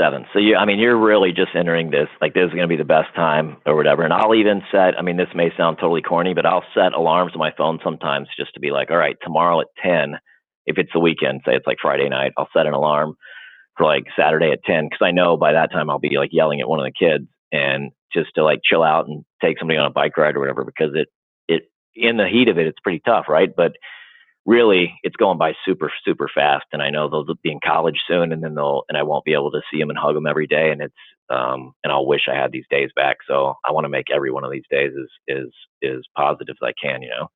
seven. So you, I mean, you're really just entering this like this is going to be the best time or whatever. And I'll even set. I mean, this may sound totally corny, but I'll set alarms on my phone sometimes just to be like, all right, tomorrow at ten. If it's the weekend, say it's like Friday night, I'll set an alarm for like Saturday at ten because I know by that time I'll be like yelling at one of the kids and just to like chill out and take somebody on a bike ride or whatever because it it in the heat of it it's pretty tough, right? But really it's going by super super fast and i know they'll be in college soon and then they'll and i won't be able to see them and hug them every day and it's um and i'll wish i had these days back so i want to make every one of these days as is is positive as i can you know